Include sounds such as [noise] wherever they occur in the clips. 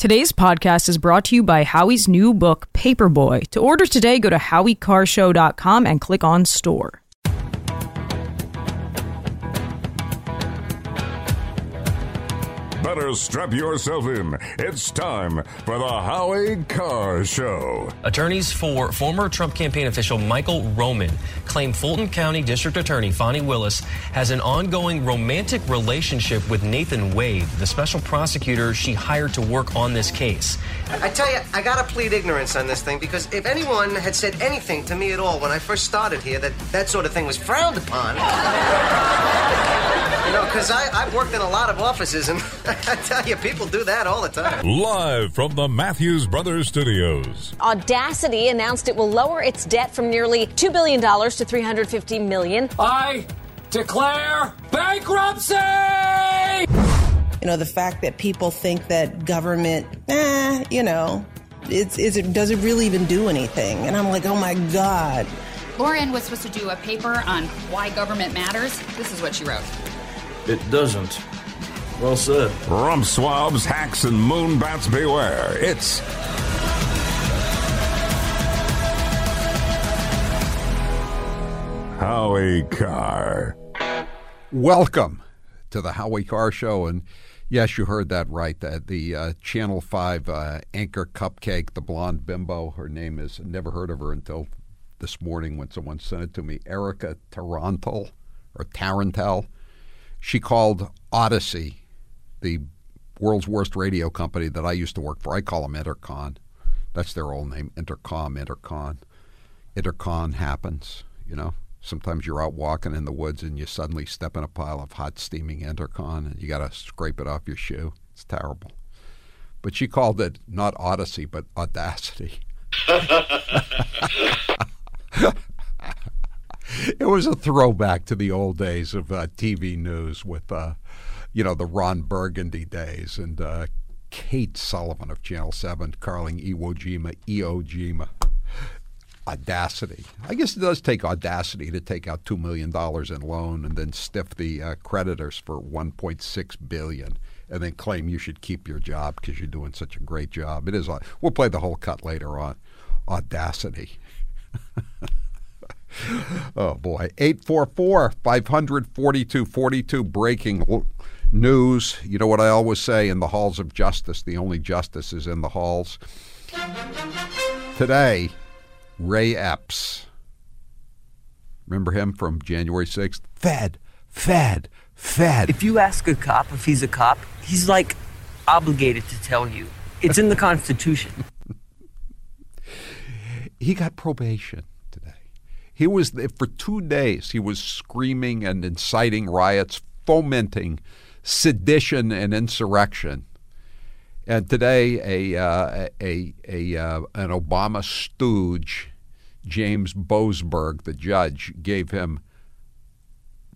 Today's podcast is brought to you by Howie's new book, Paperboy. To order today, go to howiecarrshow.com and click on store. Better strap yourself in. It's time for the Howie Carr Show. Attorneys for former Trump campaign official Michael Roman claim Fulton County District Attorney Fani Willis has an ongoing romantic relationship with Nathan Wade, the special prosecutor she hired to work on this case. I tell you, I gotta plead ignorance on this thing because if anyone had said anything to me at all when I first started here that that sort of thing was frowned upon, [laughs] you know, because I've worked in a lot of offices and [laughs] I [laughs] tell you, people do that all the time. Live from the Matthews Brothers Studios. Audacity announced it will lower its debt from nearly $2 billion to 350 million. I declare bankruptcy! You know, the fact that people think that government, eh, you know, it's, is it, does it really even do anything? And I'm like, oh my God. Lauren was supposed to do a paper on why government matters. This is what she wrote. It doesn't. Well said. Rump swabs, hacks, and moonbats beware. It's Howie Carr. Welcome to the Howie Carr Show. And yes, you heard that right. That the uh, Channel 5 uh, anchor cupcake, the blonde bimbo, her name is, never heard of her until this morning when someone sent it to me, Erica Tarantel or Tarantel. She called Audacy, the world's worst radio company that I used to work for. I call them Intercon. That's their old name, Entercom, Intercon. Intercon happens, you know. Sometimes you're out walking in the woods and you suddenly step in a pile of hot steaming Intercon and you got to scrape it off your shoe. It's terrible. But she called it not Audacy, but Audacity. [laughs] it was a throwback to the old days of uh, TV news with, uh, you know, the Ron Burgundy days and uh, Kate Sullivan of Channel 7 calling Iwo Jima Iwo Jima. Audacity. I guess it does take audacity to take out $2 million in loan and then stiff the uh, creditors for 1.6 billion and then claim you should keep your job because you're doing such a great job. It is. We'll play the whole cut later on. Audacity. [laughs] oh boy 844 542 42 breaking news. You know what i always say in the halls of justice the only justice is in the halls. Today ray epps. Remember him from january 6th fed fed fed. If you ask a cop if he's a cop he's like obligated to tell you. It's in the [laughs] constitution. He got probation today. He was for two days. He was screaming and inciting riots, fomenting sedition and insurrection. And today, a uh, a a uh, an Obama stooge, James Boasberg, the judge, gave him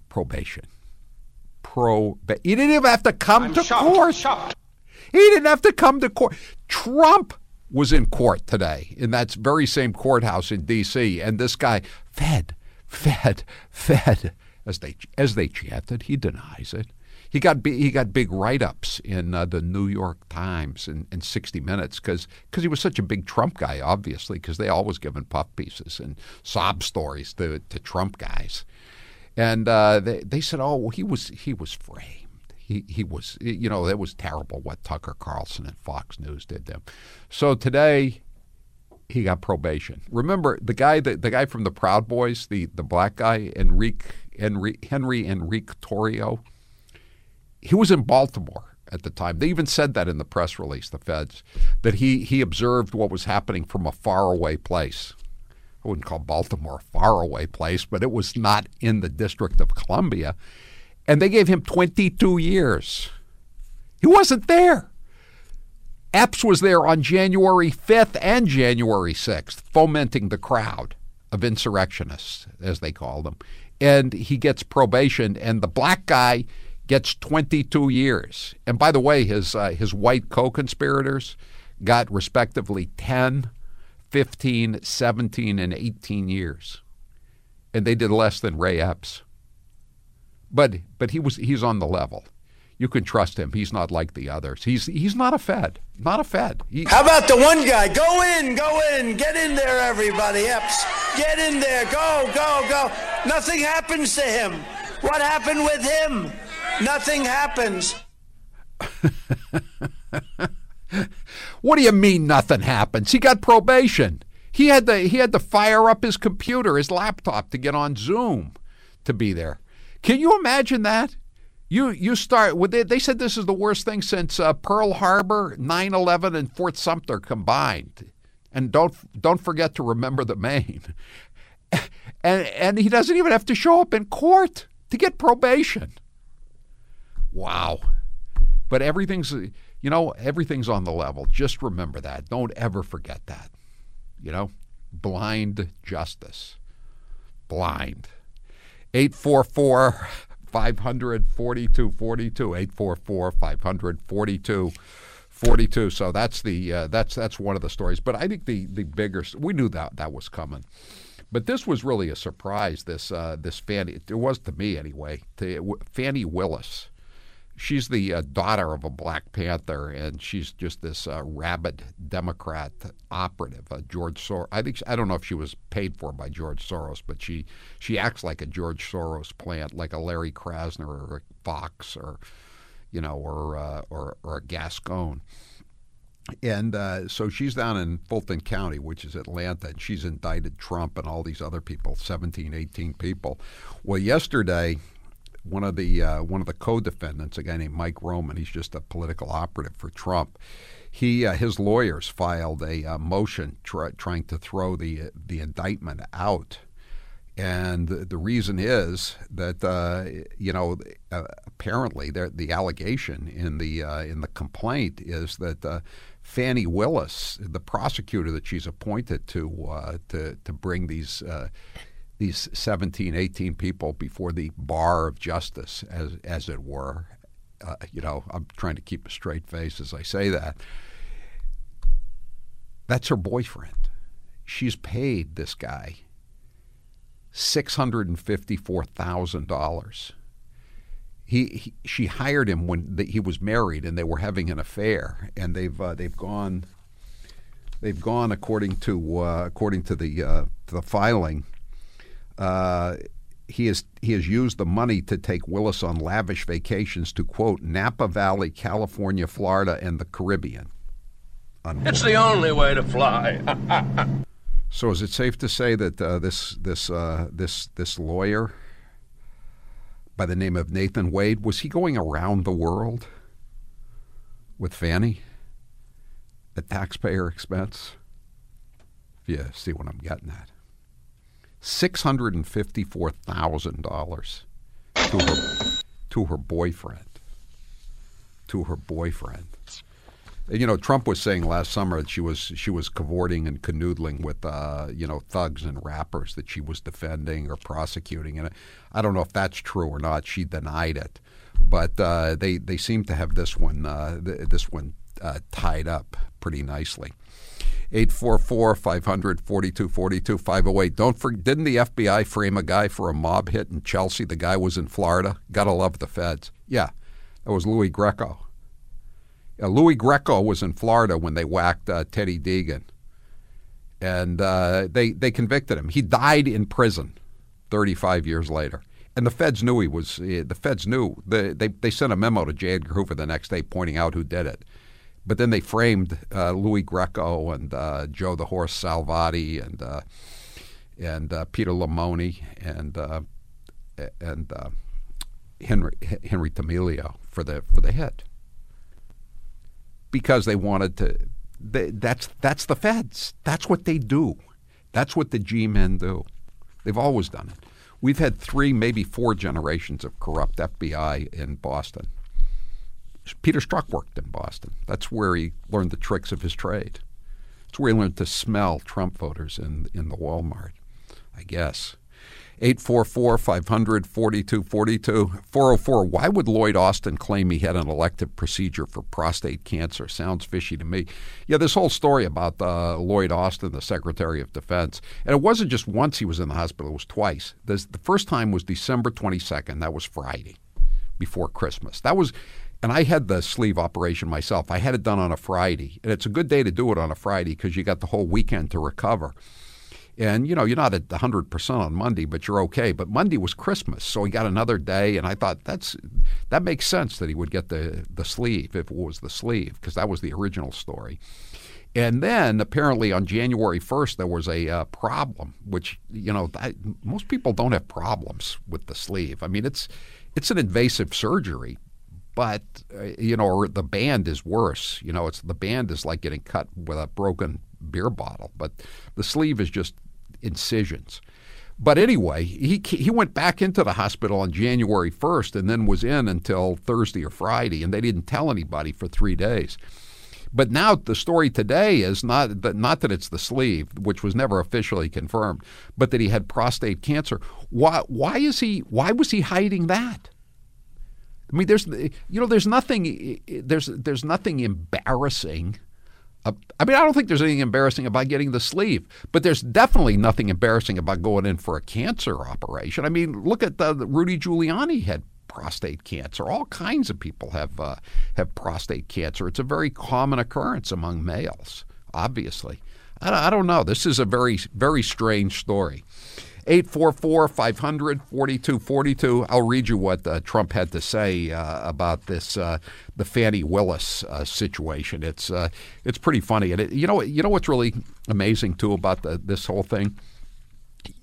probation. Pro. He didn't even have to come I'm to shocked, court. shocked. He didn't have to come to court. Trump was in court today in that very same courthouse in D.C. And this guy, fed, fed, fed, as they as they chanted. He denies it. He got he got big write ups in uh, the New York Times and, in 60 Minutes because he was such a big Trump guy, obviously, because they always give him puff pieces and sob stories to, to Trump guys. And uh, they, they said, oh, well, he was he was framed he he was you know it was terrible what Tucker Carlson and Fox News did to him. So today he got probation. Remember the guy the, the guy from the Proud Boys, the the black guy Enrique Henry Henry Enrique Tarrio. He was in Baltimore at the time. They even said that in the press release, the feds, that he he observed what was happening from a faraway place. I wouldn't call Baltimore a faraway place, but it was not in the District of Columbia and they gave him 22 years. He wasn't there. Epps was there on January 5th and January 6th, fomenting the crowd of insurrectionists, as they call them. And he gets probation, and the black guy gets 22 years. And by the way, his, uh, his white co conspirators got respectively 10, 15, 17, and 18 years. And they did less than Ray Epps but but he was he's on the level. You can trust him. He's not like the others. He's he's not a Fed. Not a Fed. He, How about the one guy? Go in, go in, get in there, everybody. Epps, get in there. Go, go, go. Nothing happens to him. What happened with him? Nothing happens. [laughs] what do you mean nothing happens? He got probation. He had to he had to fire up his computer, his laptop to get on Zoom to be there. Can you imagine that? You you start with they, they said this is the worst thing since uh, Pearl Harbor, 9/11 and Fort Sumter combined. And don't don't forget to remember the Maine. [laughs] And and he doesn't even have to show up in court to get probation. Wow. But everything's you know, everything's on the level. Just remember that. Don't ever forget that. You know, blind justice. Blind. 844 542 42 844 542 42 so that's the uh, that's that's one of the stories but i think the the bigger we knew that that was coming but this was really a surprise this uh, this fani it was to me anyway to fani willis she's the uh, daughter of a Black Panther, and she's just this uh, rabid Democrat operative. Uh, George Soros. I think I don't know if she was paid for by George Soros, but she she acts like a George Soros plant, like a Larry Krasner or a Foxx or you know or uh, or, or a Gascon. And uh, so she's down in Fulton County, which is Atlanta, and she's indicted Trump and all these other people, 17, 18 people. Well, yesterday, one of the uh, one of the co-defendants, a guy named Mike Roman, he's just a political operative for Trump. He uh, his lawyers filed a uh, motion try, trying to throw the the indictment out, and the reason is that uh, you know uh, apparently the allegation in the uh, in the complaint is that. Fani Willis, the prosecutor that she's appointed to to to bring these these 17, 18 people before the bar of justice, as, as it were. Uh, you know, I'm trying to keep a straight face as I say that. That's her boyfriend. She's paid this guy $654,000. He, he, she hired him when the, he was married and they were having an affair and they've uh, they've gone they've gone according to uh, according to the uh, to the filing uh, he has he has used the money to take Willis on lavish vacations to quote Napa Valley, California, Florida, and the Caribbean. It's the only way to fly. [laughs] so is it safe to say that uh, this this uh, this this lawyer by the name of Nathan Wade was he going around the world with Fani at taxpayer expense? If you see what I'm getting at. $654,000 to her, to her boyfriend. To her boyfriend. You know, Trump was saying last summer that she was she was cavorting and canoodling with uh, you know thugs and rappers that she was defending or prosecuting, and I don't know if that's true or not. She denied it, but uh, they they seem to have this one uh, th- this one uh, tied up pretty nicely. 844 500 4242 508. Don't for, didn't the FBI frame a guy for a mob hit in Chelsea? The guy was in Florida. Gotta love the feds. Yeah, that was Louis Greco. Yeah, Louis Greco was in Florida when they whacked uh, Teddy Deegan, and uh, they they convicted him. He died in prison, 35 years later. And the feds knew he was. Uh, the feds knew. They, they they sent a memo to J. Edgar Hoover the next day pointing out who did it. But then they framed uh, Louis Greco and uh, Joe the Horse Salvati and uh, and uh, Peter Limone and uh, and uh, Henry Henry Tameleo for the for the hit because they wanted to. They, that's that's the feds. That's what they do. That's what the G men do. They've always done it. We've had three, maybe four generations of corrupt FBI in Boston. Peter Strzok worked in Boston. That's where he learned the tricks of his trade. It's where he learned to smell Trump voters in in the Walmart, I guess. 844 500 4242 404. Why would Lloyd Austin claim he had an elective procedure for prostate cancer? Sounds fishy to me. Yeah, this whole story about uh, Lloyd Austin, the Secretary of Defense, and it wasn't just once he was in the hospital, it was twice. This, the first time was December 22nd. That was Friday before Christmas. That was and I had the sleeve operation myself. I had it done on a Friday, and it's a good day to do it on a Friday because you got the whole weekend to recover. And you know, you're not at 100% on Monday, but you're okay. But Monday was Christmas, so he got another day, and I thought that's that makes sense that he would get the the sleeve if it was the sleeve because that was the original story. And then apparently on January 1st there was a uh, problem, which you know I, most people don't have problems with the sleeve. I mean, it's it's an invasive surgery, but uh, you know, or the band is worse. You know, it's the band is like getting cut with a broken beer bottle, but the sleeve is just incisions. But anyway, he he went back into the hospital on January 1st and then was in until Thursday or Friday, and they didn't tell anybody for three days. But now the story today is not that not that it's the sleeve, which was never officially confirmed, but that he had prostate cancer. Why why is he why was he hiding that? I mean, there's you know, there's nothing there's there's nothing embarrassing. I mean, I don't think there's anything embarrassing about getting the sleeve, but there's definitely nothing embarrassing about going in for a cancer operation. I mean, look at the, the Rudy Giuliani had prostate cancer. All kinds of people have uh, have prostate cancer. It's a very common occurrence among males. Obviously, I, I don't know. This is a very very strange story. 844 500 4242. I'll read you what uh, Trump had to say uh, about this, uh, the Fani Willis uh, situation. It's, uh, it's pretty funny. And it, you, know, you know what's really amazing, too, about the, this whole thing?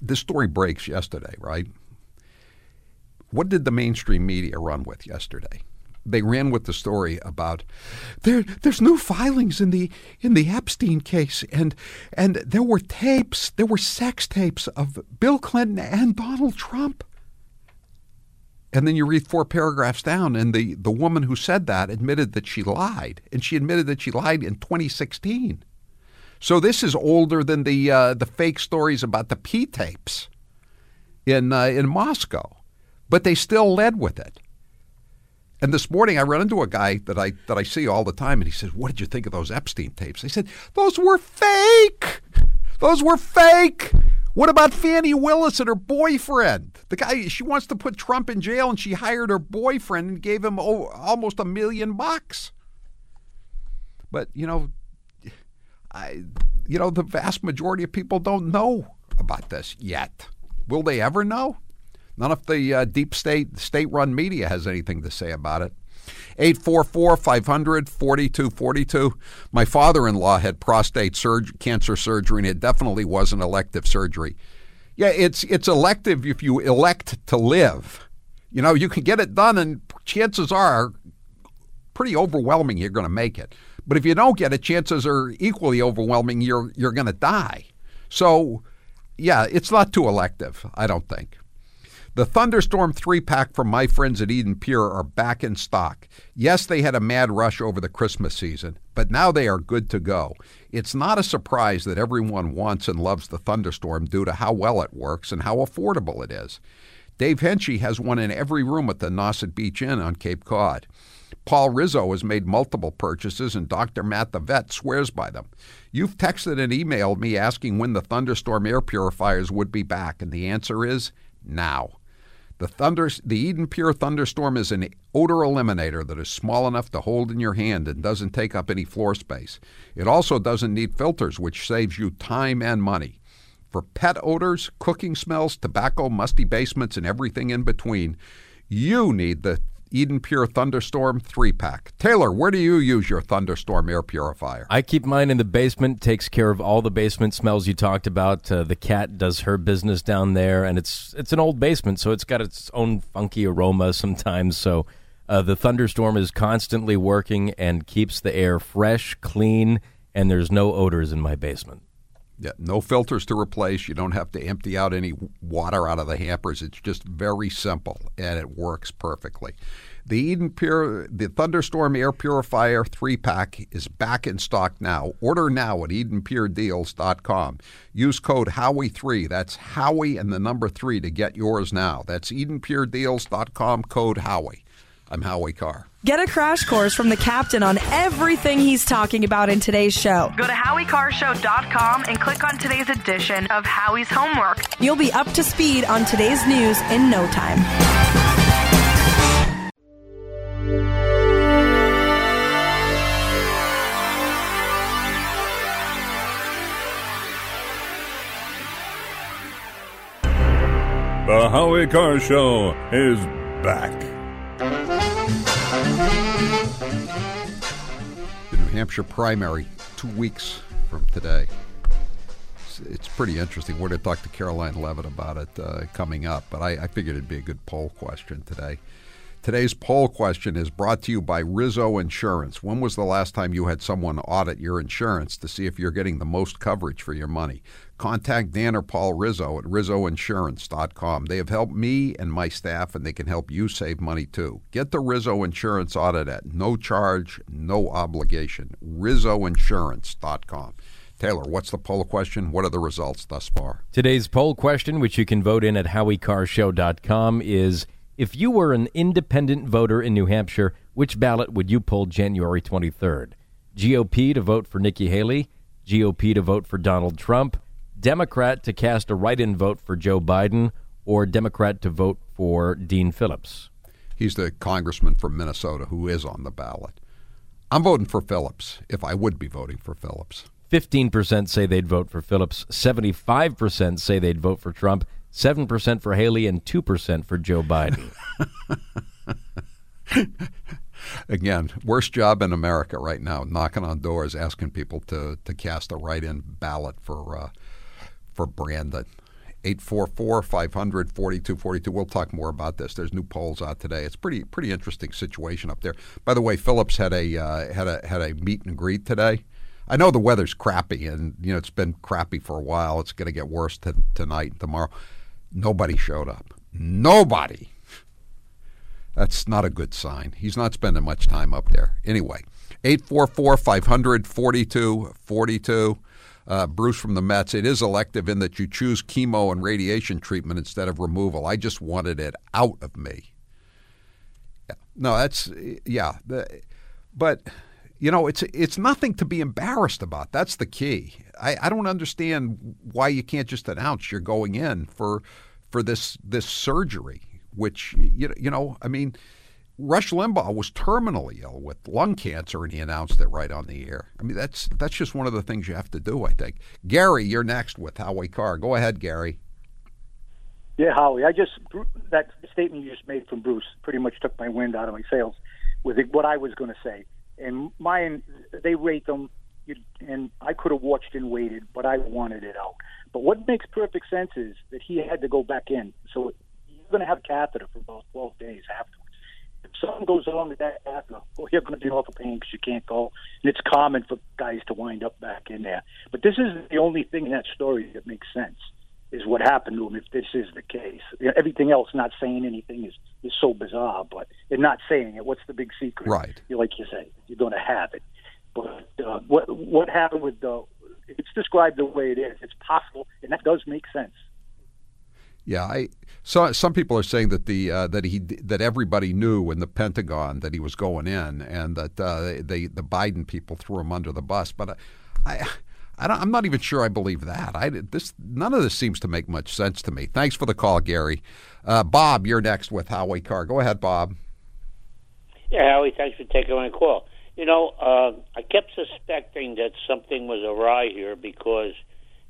This story breaks yesterday, right? What did the mainstream media run with yesterday? They ran with the story about there there's new filings in the in the Epstein case. And and there were tapes there were sex tapes of Bill Clinton and Donald Trump. And then you read four paragraphs down and the the woman who said that admitted that she lied. And she admitted that she lied in 2016 so this is older than the uh, the fake stories about the P tapes in uh, in Moscow. But they still led with it and this morning I run into a guy that I that I see all the time, and he says, "What did you think of those Epstein tapes?" I said, "Those were fake. Those were fake." What about Fani Willis and her boyfriend? The guy she wants to put Trump in jail, and she hired her boyfriend and gave him almost a million bucks. But you know, I you know the vast majority of people don't know about this yet. Will they ever know? None of the uh, deep state, state run media has anything to say about it. 844 500 4242. My father in law had prostate surg- cancer surgery, and it definitely was an elective surgery. Yeah, it's, it's elective if you elect to live. You know, you can get it done, and chances are pretty overwhelming you're going to make it. But if you don't get it, chances are equally overwhelming you're, you're going to die. So, yeah, it's not too elective, I don't think. The Thunderstorm 3 pack from my friends at Eden Pure are back in stock. Yes, they had a mad rush over the Christmas season, but now they are good to go. It's not a surprise that everyone wants and loves the Thunderstorm due to how well it works and how affordable it is. Dave Henchy has one in every room at the Nauset Beach Inn on Cape Cod. Paul Rizzo has made multiple purchases, and Dr. Matt the Vet swears by them. You've texted and emailed me asking when the Thunderstorm air purifiers would be back, and the answer is now. The thunder, the Eden Pure Thunderstorm is an odor eliminator that is small enough to hold in your hand and doesn't take up any floor space. It also doesn't need filters, which saves you time and money. For pet odors, cooking smells, tobacco, musty basements, and everything in between, you need the Eden Pure Thunderstorm 3 pack. Taylor, where do you use your Thunderstorm air purifier? I keep mine in the basement, takes care of all the basement smells you talked about. Uh, the cat does her business down there, and it's it's an old basement, so it's got its own funky aroma sometimes. So uh, the Thunderstorm is constantly working and keeps the air fresh, clean, and there's no odors in my basement. No filters to replace. You don't have to empty out any water out of the hampers. It's just very simple and it works perfectly. The Eden Pure, the Thunderstorm Air Purifier 3 pack is back in stock now. Order now at EdenPureDeals.com. Use code Howie3. That's Howie and the number 3 to get yours now. That's EdenPureDeals.com, code Howie. I'm Howie Carr. Get a crash course from the captain on everything he's talking about in today's show. Go to howiecarrshow.com and click on today's edition of Howie's Homework. You'll be up to speed on today's news in no time. The Howie Carr Show is back. The New Hampshire primary, two weeks from today. It's, it's pretty interesting. We're going to talk to Karoline Leavitt about it uh, coming up, but I, I figured it'd be a good poll question today. Today's poll question is brought to you by Rizzo Insurance. When was the last time you had someone audit your insurance to see if you're getting the most coverage for your money? Contact Dan or Paul Rizzo at rizzoinsurance.com. They have helped me and my staff, and they can help you save money too. Get the Rizzo Insurance audit at no charge, no obligation. rizzoinsurance.com. Taylor, what's the poll question? What are the results thus far? Today's poll question, which you can vote in at howiecarrshow.com, is if you were an independent voter in New Hampshire, which ballot would you pull January 23rd? GOP to vote for Nikki Haley, GOP to vote for Donald Trump, Democrat to cast a write in vote for Joe Biden, or Democrat to vote for Dean Phillips? He's the congressman from Minnesota who is on the ballot. I'm voting for Phillips if I would be voting for Phillips. 15% say they'd vote for Phillips, 75% say they'd vote for Trump, 7% for Haley, and 2% for Joe Biden. [laughs] Again, worst job in America right now, knocking on doors, asking people to, to cast a write-in ballot for uh, for Brandon. 844 500 4242. We'll talk more about this. There's new polls out today. It's pretty pretty interesting situation up there. By the way, Phillips had a uh, had a had a meet and greet today. I know the weather's crappy, and you know it's been crappy for a while. It's going to get worse t- tonight and tomorrow. Nobody showed up. Nobody. That's not a good sign. He's not spending much time up there. Anyway, 844 500 4242. Uh, Bruce from the Mets, it is elective in that you choose chemo and radiation treatment instead of removal. I just wanted it out of me. No, that's, yeah. But, you know, it's, it's nothing to be embarrassed about. That's the key. I, I don't understand why you can't just announce you're going in for, for this, this surgery, which, you, you know, I mean, Rush Limbaugh was terminally ill with lung cancer, and he announced it right on the air. I mean, that's that's just one of the things you have to do. I think. Gary, you're next with Howie Carr. Go ahead, Gary. Yeah, Howie. I just that statement you just made from Bruce pretty much took my wind out of my sails with what I was going to say. And mine, they rate them, and I could have watched and waited, but I wanted it out. But what makes perfect sense is that he had to go back in, so you're going to have catheter for about 12 days if something goes wrong with that catheter, well, you're going to be off of pain because you can't go. And it's common for guys to wind up back in there. But this is the only thing in that story that makes sense is what happened to him if this is the case. You know, everything else, not saying anything, is, is so bizarre, but they're not saying it. What's the big secret? Right. You like you say, you're going to have it. But uh, what what happened with the? It's described the way it is. It's possible, and that does make sense. Yeah, I so some people are saying that the uh, that he that everybody knew in the Pentagon that he was going in, and that uh, they the Biden people threw him under the bus. But I, I I am not even sure I believe that. I this none of this seems to make much sense to me. Thanks for the call, Gary. Uh, Bob, you're next with Howie Carr. Go ahead, Bob. Yeah, Howie, thanks for taking my call. You know, uh, I kept suspecting that something was awry here because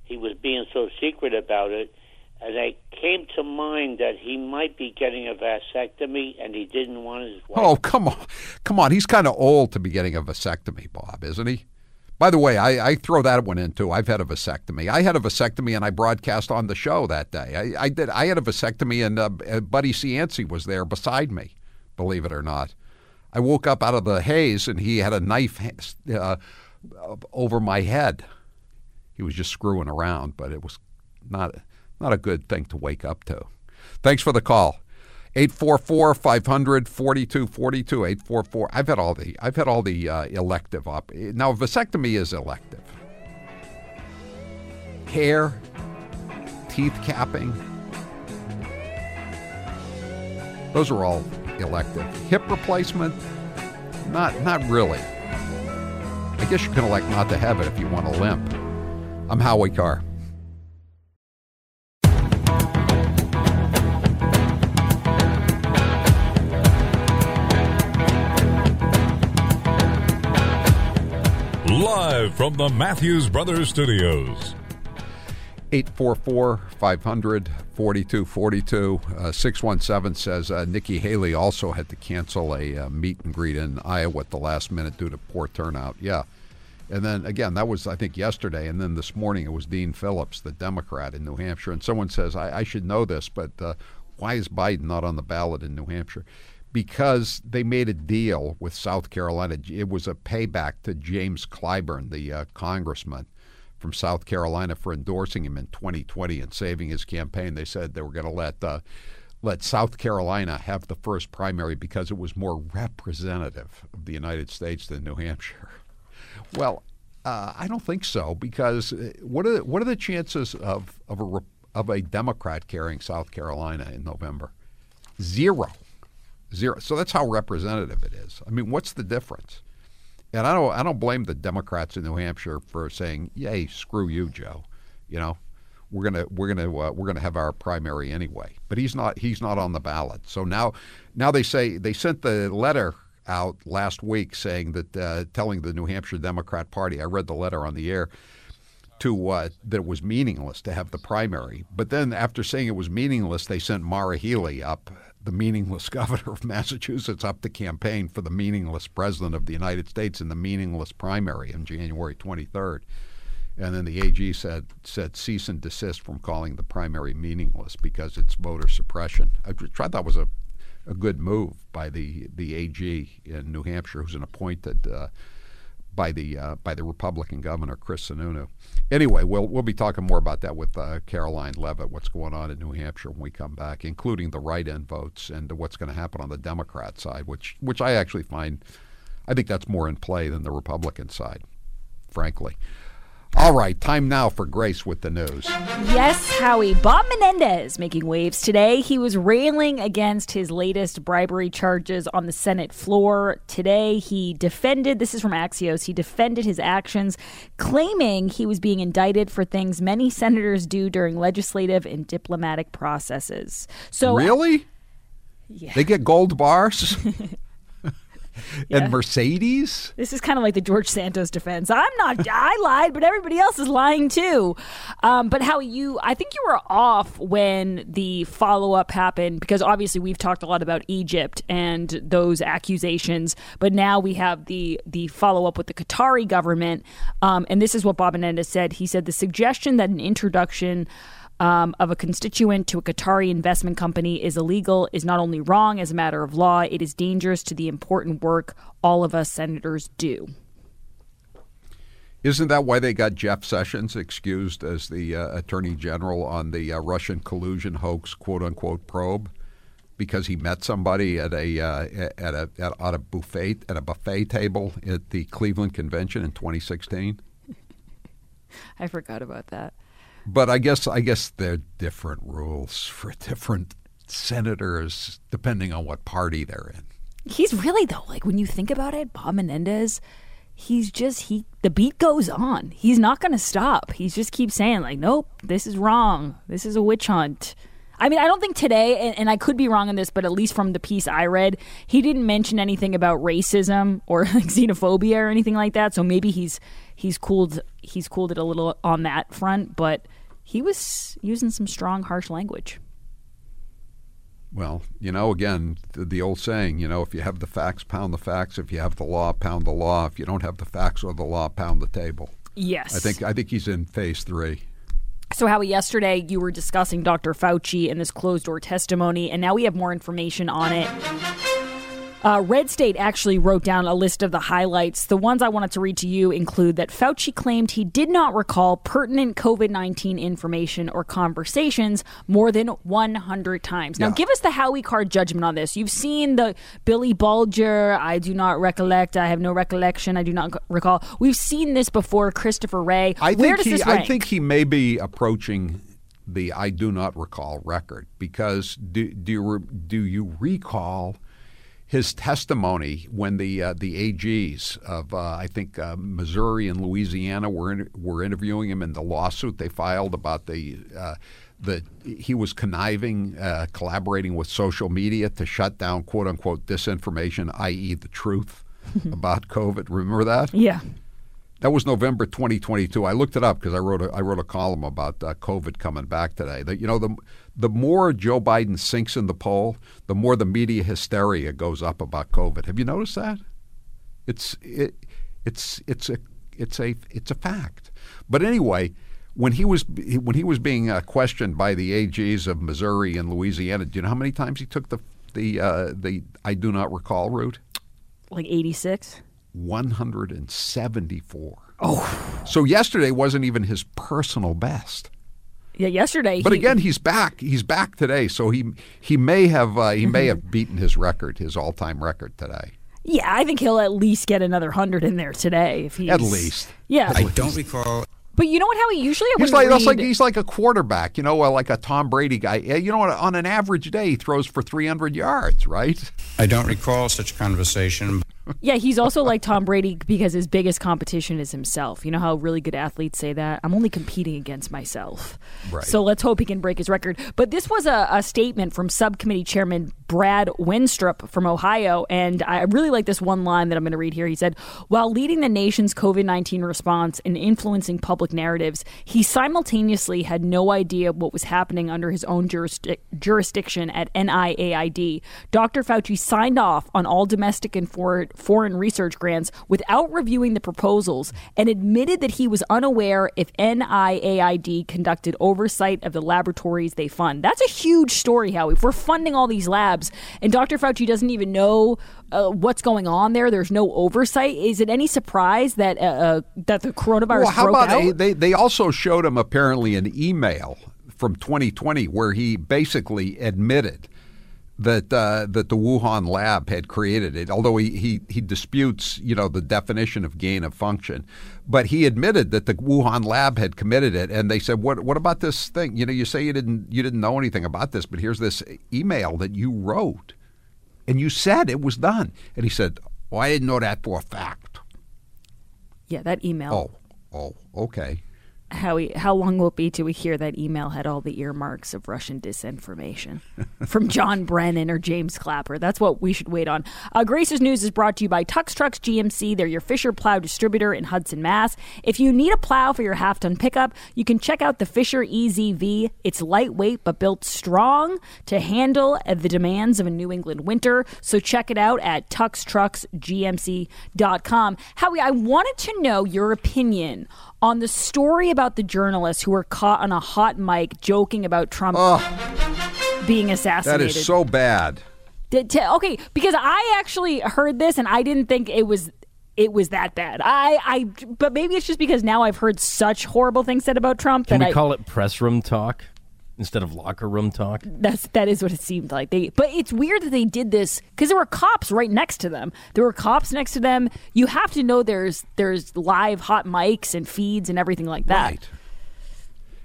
he was being so secret about it and it came to mind that he might be getting a vasectomy and he didn't want his wife. Oh, come on. Come on. He's kind of old to be getting a vasectomy, Bob, isn't he? By the way, I, I, throw that one in too. I've had a vasectomy. I had a vasectomy and I broadcast on the show that day. I, I did. I had a vasectomy and uh, Buddy Cianci was there beside me, believe it or not. I woke up out of the haze and he had a knife uh, over my head. He was just screwing around, but it was not not a good thing to wake up to. Thanks for the call. 844 500 4242 844 I've had all the I've had all the uh, elective op now vasectomy is elective. Hair teeth capping. Those are all elective. Hip replacement? Not not really. I guess you can elect not to have it if you want to limp. I'm Howie Carr Live from the Matthews Brothers Studios. 844 500 4242. Uh, 617 says uh, Nikki Haley also had to cancel a uh, meet and greet in Iowa at the last minute due to poor turnout. Yeah. And then again, that was, I think, yesterday. And then this morning it was Dean Phillips, the Democrat in New Hampshire. And someone says, I, I should know this, but uh, why is Biden not on the ballot in New Hampshire? Because they made a deal with South Carolina. It was a payback to James Clyburn, the uh, congressman from South Carolina for endorsing him in 2020 and saving his campaign. They said they were going to let uh, let South Carolina have the first primary because it was more representative of the United States than New Hampshire. [laughs] Well, uh, I don't think so because uh, what are the, what are the chances of of a of a Democrat carrying South Carolina in November? Zero, zero. So that's how representative it is. I mean, what's the difference? And I don't I don't blame the Democrats in New Hampshire for saying, "Yay, screw you, Joe." You know, we're gonna we're gonna uh, we're gonna have our primary anyway. But he's not he's not on the ballot. So now now they say they sent the letter out last week saying that uh, telling the New Hampshire Democrat Party. I read the letter on the air to uh, that it was meaningless to have the primary. But then after saying it was meaningless, they sent Maura Healey up the meaningless [laughs] governor of Massachusetts up to campaign for the meaningless president of the United States in the meaningless primary on January 23rd. And then the AG said said cease and desist from calling the primary meaningless because it's voter suppression. I thought that was a a good move by the the AG in New Hampshire, who's an appointed uh, by the uh, by the Republican governor Chris Sununu. Anyway, we'll we'll be talking more about that with uh, Karoline Leavitt. What's going on in New Hampshire when we come back, including the write-in votes and what's going to happen on the Democrat side, which which I actually find, I think that's more in play than the Republican side, frankly. All right, time now for Grace with the news. Yes, Howie. Bob Menendez making waves today. He was railing against his latest bribery charges on the Senate floor. Today, he defended, this is from Axios, he defended his actions, claiming he was being indicted for things many senators do during legislative and diplomatic processes. So Really? Yeah. They get gold bars? [laughs] [laughs] Yeah. and Mercedes? This is kind of like the George Santos defense. I'm not. [laughs] I lied, but everybody else is lying too. Um, but how you? I think you were off when the follow up happened because obviously we've talked a lot about Egypt and those accusations, but now we have the the follow up with the Qatari government. Um, and this is what Bob Menendez said. He said the suggestion that an introduction um, of a constituent to a Qatari investment company is illegal is not only wrong as a matter of law, it is dangerous to the important work all of us senators do. Isn't that why they got Jeff Sessions excused as the uh, attorney general on the uh, Russian collusion hoax, quote unquote, probe? Because he met somebody at a uh, at a at, at a buffet at a buffet table at the Cleveland Convention in 2016. [laughs] I forgot about that. But I guess I guess there are different rules for [laughs] different senators depending on what party they're in. He's really though, like when you think about it, Bob Menendez, he's just he the beat goes on. He's not going to stop. He just keeps saying like, "Nope, this is wrong. This is a witch hunt." I mean, I don't think today, and, and I could be wrong on this, but at least from the piece I read, he didn't mention anything about racism or like [laughs] xenophobia or anything like that. So maybe he's he's cooled he's cooled it a little on that front, but he was using some strong, harsh language. Well, you know, again, the, the, old saying, you know, if you have the facts, pound the facts. If you have the law, pound the law. If you don't have the facts or the law, pound the table. Yes. I think I think he's in phase three. So, Howie, yesterday you were discussing Dr. Fauci and this closed door testimony, and now we have more information on it. Uh, Red State actually wrote down a list of the highlights. The ones I wanted to read to you include that Fauci claimed he did not recall pertinent COVID 19 information or conversations more than 100 times. Now, Yeah. give us the Howie card judgment on this. You've seen the Billy Bulger, I do not recollect, I have no recollection, I do not recall. We've seen this before, Christopher Wray. I Where think does he this I think he may be approaching the I do not recall record because do do you, do you recall his testimony when the uh, the AGs of uh, I think uh, Missouri and Louisiana were in, were interviewing him in the lawsuit they filed about the uh, the he was conniving, uh, collaborating with social media to shut down quote unquote disinformation, i.e., the truth [laughs] about COVID. Remember that? Yeah. That was November 2022. I looked it up because I wrote a I wrote a column about uh, COVID coming back today. That you know the the more Joe Biden sinks in the poll, the more the media hysteria goes up about COVID. Have you noticed that? It's it, it's it's a it's a it's a fact. But anyway, when he was when he was being uh, questioned by the AGs of Missouri and Louisiana, do you know how many times he took the the uh, the I do not recall route? Like 86? 174. Oh. So yesterday wasn't even his personal best. Yeah, yesterday. But he- again, he's back. He's back today, so he he may have uh, he Mm-hmm. may have beaten his record, his all time record today. Yeah, I think he'll at least get another hundred in there today if he's At least. Yeah, I don't recall. But you know what? How he usually I He's like read- like he's like a quarterback, you know, like a Tom Brady guy. You know what? On an average day, he throws for 300 yards, right? I don't recall such conversation. Yeah, he's also like Tom Brady because his biggest competition is himself. You know how really good athletes say that? I'm only competing against myself. Right. So let's hope he can break his record. But this was a, a statement from subcommittee chairman Brad Wenstrup from Ohio. And I really like this one line that I'm going to read here. He said, While leading the nation's COVID 19 response and influencing public narratives, he simultaneously had no idea what was happening under his own jurisdic- jurisdiction at NIAID. Dr. Fauci signed off on all domestic and for- foreign research grants without reviewing the proposals and admitted that he was unaware if NIAID conducted oversight of the laboratories they fund. That's a huge story, Howie. If we're funding all these labs and Dr. Fauci doesn't even know uh, what's going on there, there's no oversight. Is it any surprise that uh, uh, that the coronavirus Well, how broke about they? They also showed him apparently an email from 2020 where he basically admitted that uh, that the Wuhan lab had created it. Although he, he he disputes, you know, the definition of gain of function, but he admitted that the Wuhan lab had committed it. And they said, "What what about this thing? You know, you say you didn't you didn't know anything about this, but here's this email that you wrote, and you said it was done." And he said, "Well, I didn't know that for a fact." yeah, that email. Oh, oh, okay. Howie, how long will it be till we hear that email had all the earmarks of Russian disinformation [laughs] from John Brennan or James Clapper? That's what we should wait on. Uh, Grace's News is brought to you by Tux Trucks GMC. They're your Fisher plow distributor in Hudson, Mass. If you need a plow for your half ton pickup, you can check out the Fisher EZV. It's lightweight but built strong to handle the demands of a New England winter. So check it out at tuxtrucksgmc.com. Howie, I wanted to know your opinion on the story about the journalists who were caught on a hot mic joking about Trump being assassinated. is so bad. T- t- okay, because I actually heard this and I didn't think it was it was that bad. I, I, but maybe it's just because now I've heard such horrible things said about Trump Can that we I call it press room talk instead of locker room talk? that's that is what it seemed like. They, but it's weird that they did this because there were cops right next to them. There were cops next to them. You have to know there's there's live hot mics and feeds and everything like that. Right.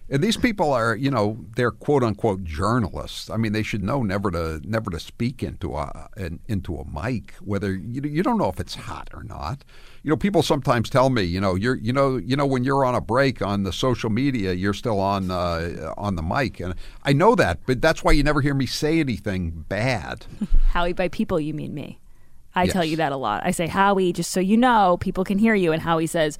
And these people are, you know, they're quote unquote journalists. I mean, they should know never to never to speak into a an, into a mic, whether you you don't know if it's hot or not. You know, people sometimes tell me, you know, you're you know you know when you're on a break on the social media, you're still on uh, on the mic, and I know that, but that's why you never hear me say anything bad. [laughs] Howie, by people you mean me. I tell you that a lot. I say Howie, just so you know, people can hear you, and Howie says.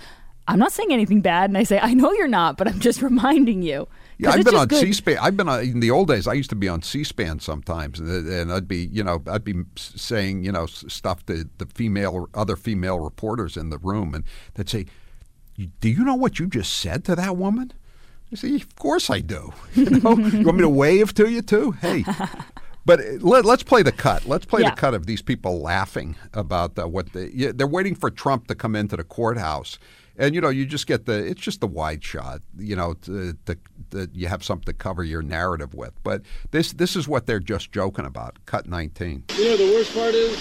I'm not saying anything bad, and I say I know you're not, but I'm just [laughs] reminding you. Yeah, I've been on good. C-SPAN. I've been on, in the old days. I used to be on C-SPAN sometimes, and, and I'd be, you know, I'd be saying, you know, stuff to the female, other female reporters in the room, and they'd say, "Do you know what you just said to that woman?" I say, "Of course I do." [laughs] You know, [laughs] you want me to wave to you too? Hey. But uh, let, let's play the cut. Let's play Yeah. the cut of these people laughing about uh, what they. Yeah, they're waiting for Trump to come into the courthouse, and you know, you just get the. It's just the wide shot. You know, to, to, to, you have something to cover your narrative with. But this this is what they're just joking about. Cut nineteen. You know, the worst part is,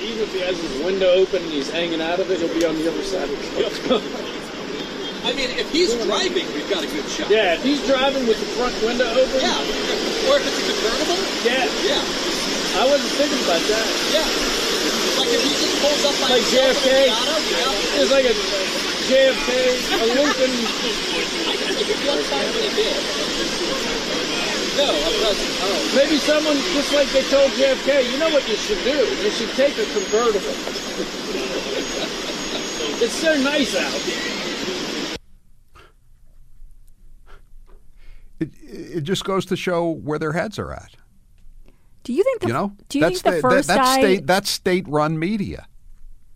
even if he has his window open and he's hanging out of it, he'll be on the other side of the truck. [laughs] I mean, if he's driving, we've got a good shot. Yeah, if he's driving with the front window open. Yeah. Or if it's a convertible. Yeah. Yeah. I wasn't thinking about that. Yeah. Like if he just pulls up by Like JFK. in a Miata, yeah. It's like a JFK, a Lincoln. I can think of one time when he did. No, a president. Oh. Maybe someone, just like they told JFK, you know what you should do? You should take a convertible. It's so nice out. It, it just goes to show where their heads are at. Do you think the You know, do you that's think the that- first that's guy state that's state-run media.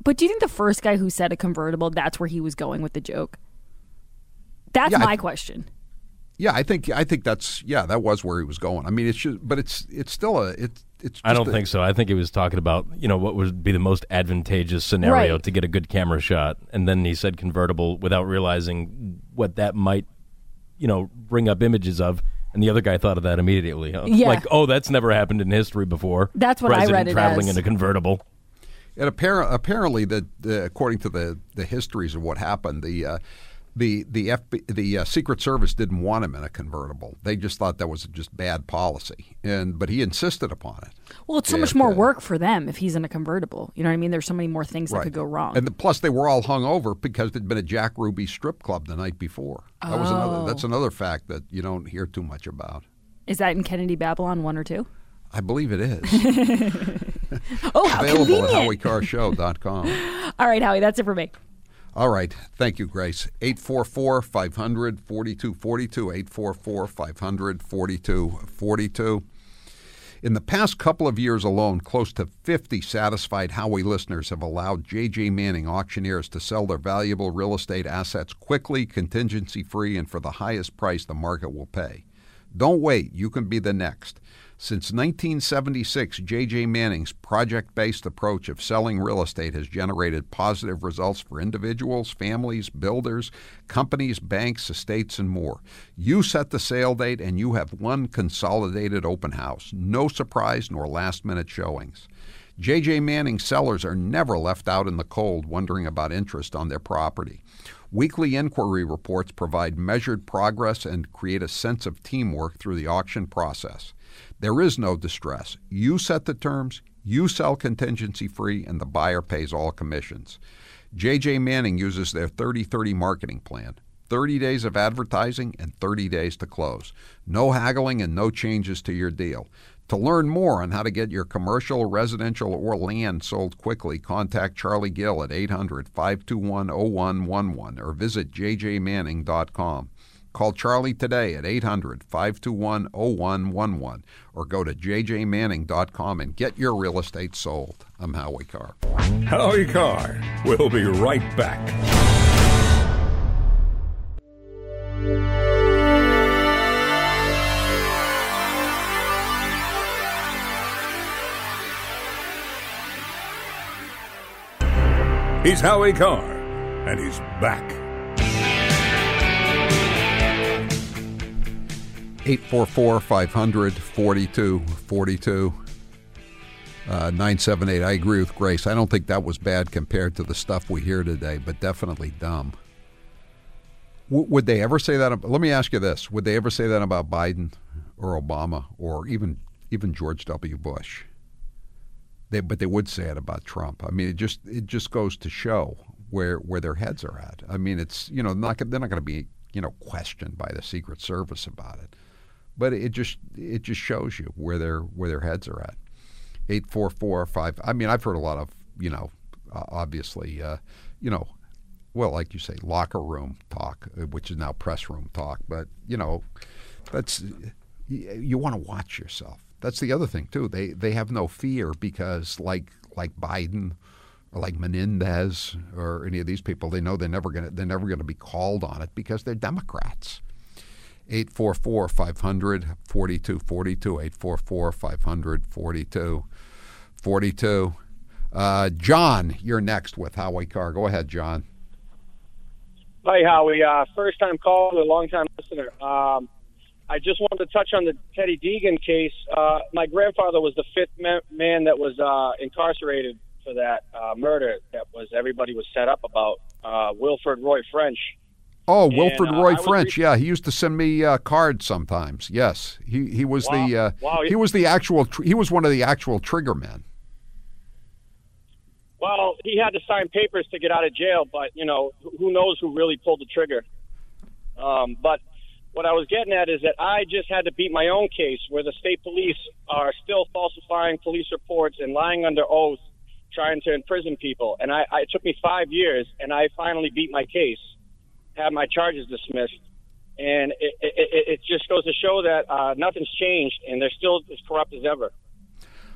But do you think the first guy who said a convertible that's where he was going with the joke? That's Yeah, I- my question. Yeah, I think I think that's yeah, that was where he was going. I mean, it's just, but it's it's still a it's it's. I don't a- think so. I think he was talking about you know what would be the most advantageous scenario Right. to get a good camera shot, and then he said convertible without realizing what that might you know bring up images of. And the other guy thought of that immediately. huh? Yeah. Like, oh, that's never happened in history before. That's what I President read it traveling as. in a convertible. And appar- apparently, the, the according to the, the histories of what happened, the uh, the the FB, the uh, Secret Service didn't want him in a convertible. They just thought that was just bad policy, and but he insisted upon it. Well, it's so Yeah, much more okay. work for them if he's in a convertible. You know what I mean? There's so many more things that could go wrong. And the, plus, they were all hung over because there'd been a Jack Ruby strip club the night before. That was another. Oh. That's another fact that you don't hear too much about. Is that in Kennedy Babylon one or two? I believe it is. [laughs] [laughs] Oh, how Available at convenient! HowieCarrShow.com. [laughs] All right, Howie, that's it for me. All right. Thank you, Grace. 844 500 4242. 844 500 4242. In the past couple of years alone, close to 50 satisfied Howie listeners have allowed J.J. Manning auctioneers to sell their valuable real estate assets quickly, contingency free, and for the highest price the market will pay. Don't wait, you can be the next. Since 1976, J.J. Manning's project based approach of selling real estate has generated positive results for individuals, families, builders, companies, banks, estates, and more. You set the sale date and you have one consolidated open house. No surprise nor last minute showings. J.J. Manning sellers are never left out in the cold wondering about interest on their property. Weekly inquiry reports provide measured progress and create a sense of teamwork through the auction process. There is no distress. You set the terms, you sell contingency free, and the buyer pays all commissions. J.J. Manning uses their 30 30 marketing plan 30 days of advertising and 30 days to close. No haggling and no changes to your deal. To learn more on how to get your commercial, residential, or land sold quickly, contact Charlie Gill at 800 521 0111 or visit jjmanning.com. Call Charlie today at 800 521 0111 or go to jjmanning.com and get your real estate sold. I'm Howie Carr. Howie Carr. We'll be right back. He's Howie Carr, and he's back. 844 500 4242 uh, 978. I agree with Grace. I don't think that was bad compared to the stuff we hear today, but definitely dumb. W- would they ever say that? Let me ask you this: Would they ever say that about Biden or Obama or even even George W. Bush? They, but they would say it about Trump. I mean, it just it just goes to show where where their heads are at. I mean, it's you know not they're not going to be you know questioned by the Secret Service about it, but it just it just shows you where their where their heads are at. Eight four four five. I mean, I've heard a lot of you know uh, obviously uh, you know well like you say locker room talk, uh, which is now press room talk, but you know that's you, you want to watch yourself. That's the other thing too. They they have no fear because like like Biden or like Menendez or any of these people, they know they're never gonna they're never gonna be called on it because they're Democrats. 844 500 4242 844 500 4242 uh, John, you're next with Howie Carr. Go ahead, John. Hi, Howie. Uh, first time caller, long time listener. Um, I just wanted to touch on the Teddy Deegan case. Uh, my grandfather was the fifth ma- man that was uh, incarcerated for that uh, murder that was everybody was set up about. Uh, Wilfred Roy French. Oh, And, Wilfred uh, Roy French. yeah, he used to send me uh, cards sometimes. Yes, he he was Wow. the uh, Wow, he was the actual tr- he was one of the actual trigger men. Well, he had to sign papers to get out of jail, but you know, who- who knows who really pulled the trigger? Um, but what I was getting at is that I just had to beat my own case where the state police are still falsifying police reports and lying under oath, trying to imprison people, and I, I it took me five years, and I finally beat my case, had my charges dismissed, and it, it, it, it just goes to show that uh, nothing's changed, and they're still as corrupt as ever.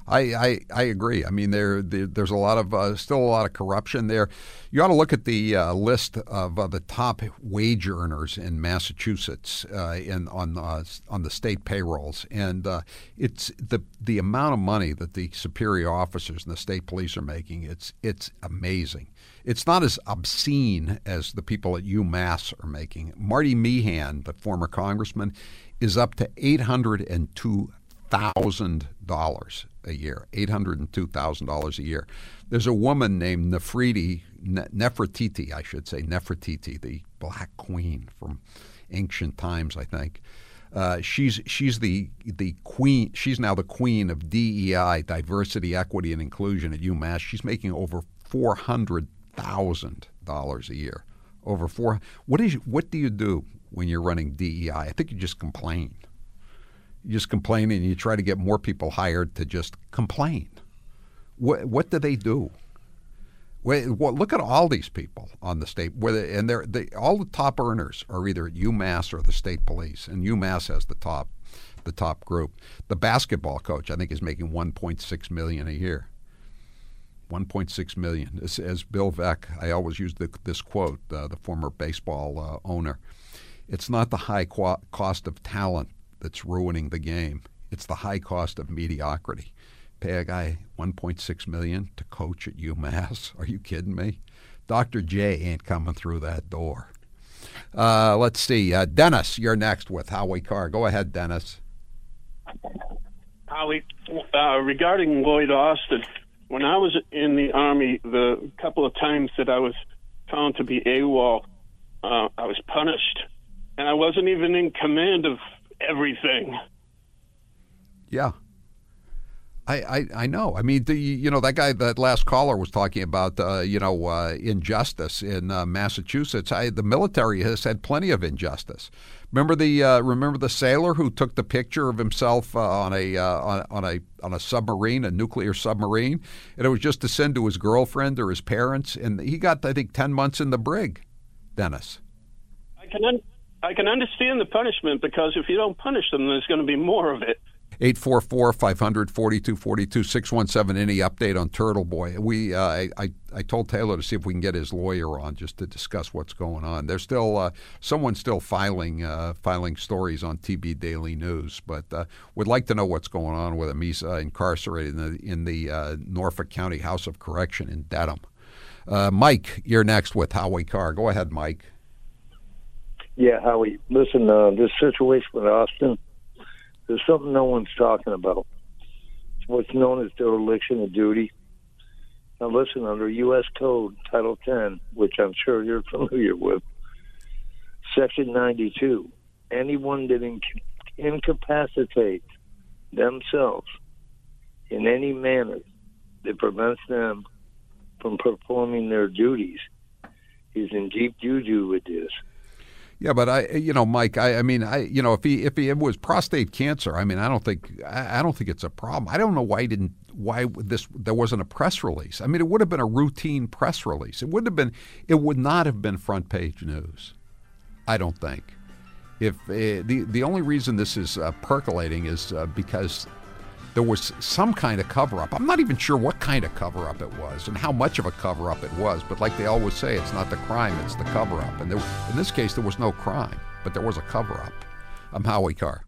I, I, I agree. I mean, there, there there's a lot of uh, still a lot of corruption there. You ought to look at the uh, list of uh, the top wage earners in Massachusetts uh, in on uh, on the state payrolls, and uh, it's the the amount of money that the superior officers and the state police are making. It's it's amazing. It's not as obscene as the people at UMass are making. Marty Meehan, the former congressman, is up to eight hundred and two thousand dollars a year, eight hundred and two thousand dollars a year. There's a woman named Nefertiti, Nefertiti, I should say, Nefertiti, the Black Queen from ancient times, I think. Uh, she's she's the the queen. She's now the queen of DEI, diversity, equity, and inclusion at UMass. She's making over four hundred thousand dollars a year. Over four. What is what do you do when you're running DEI? I think you just complain. You just complain and you try to get more people hired to just complain. What what do they do? Well, look at all these people on the state, where and they're they, all the top earners are either at UMass or the state police, and UMass has the top, the top group. The basketball coach, I think, is making 1.6 million a year. 1.6 million. As, as Bill Veeck, I always use the, this quote, uh, the former baseball uh, owner. It's not the high qu- cost of talent that's ruining the game. It's the high cost of mediocrity. Pay a guy 1.6 million to coach at UMass? [laughs] Are you kidding me? Dr. J ain't coming through that door. Uh, let's see. Uh, Dennis, you're next with Howie Carr. Go ahead, Dennis. Howie, uh, regarding Lloyd Austin, when I was in the Army, the couple of times that I was found to be AWOL, uh, I was punished. And I wasn't even in command of everything. Yeah. I, I, I know. I mean, the, you know, that guy, that last caller was talking about, uh, you know, uh, injustice in uh, Massachusetts. I, the military has had plenty of injustice. Remember the uh, remember the sailor who took the picture of himself uh, on a uh, on, on, a on a submarine, a nuclear submarine, and it was just to send to his girlfriend or his parents, and he got, I think, ten months in the brig. Dennis. I can un- I can understand the punishment because if you don't punish them, there's going to be more of it. 844 500 4242 617 any update on Turtle Boy. We uh, I, I told Taylor to see if we can get his lawyer on just to discuss what's going on. There's still uh, someone still filing uh, filing stories on TB Daily News, but uh, would like to know what's going on with him. He's uh, incarcerated in the, in the uh, Norfolk County House of Correction in Dedham. Mike, you're next with Howie Carr. Go ahead, Mike. Yeah, Howie. Listen, uh, this situation with Austin there's something no one's talking about. It's what's known as dereliction of duty. Now, listen, under U.S. Code Title 10, which I'm sure you're [laughs] familiar with, Section 92, anyone that inc- incapacitates themselves in any manner that prevents them from performing their duties is in deep juju with this. Yeah, but I, you know, Mike, I, I mean, I, you know, if he if he, it was prostate cancer, I mean, I don't think I, I don't think it's a problem. I don't know why he didn't why this there wasn't a press release. I mean, it would have been a routine press release. It would have been it would not have been front page news. I don't think. If uh, the the only reason this is uh, percolating is uh, because there was some kind of cover up. I'm not even sure what kind of cover up it was and how much of a cover up it was, but like they always say, it's not the crime, it's the cover up. And there, in this case, there was no crime, but there was a cover up. I'm Howie Carr.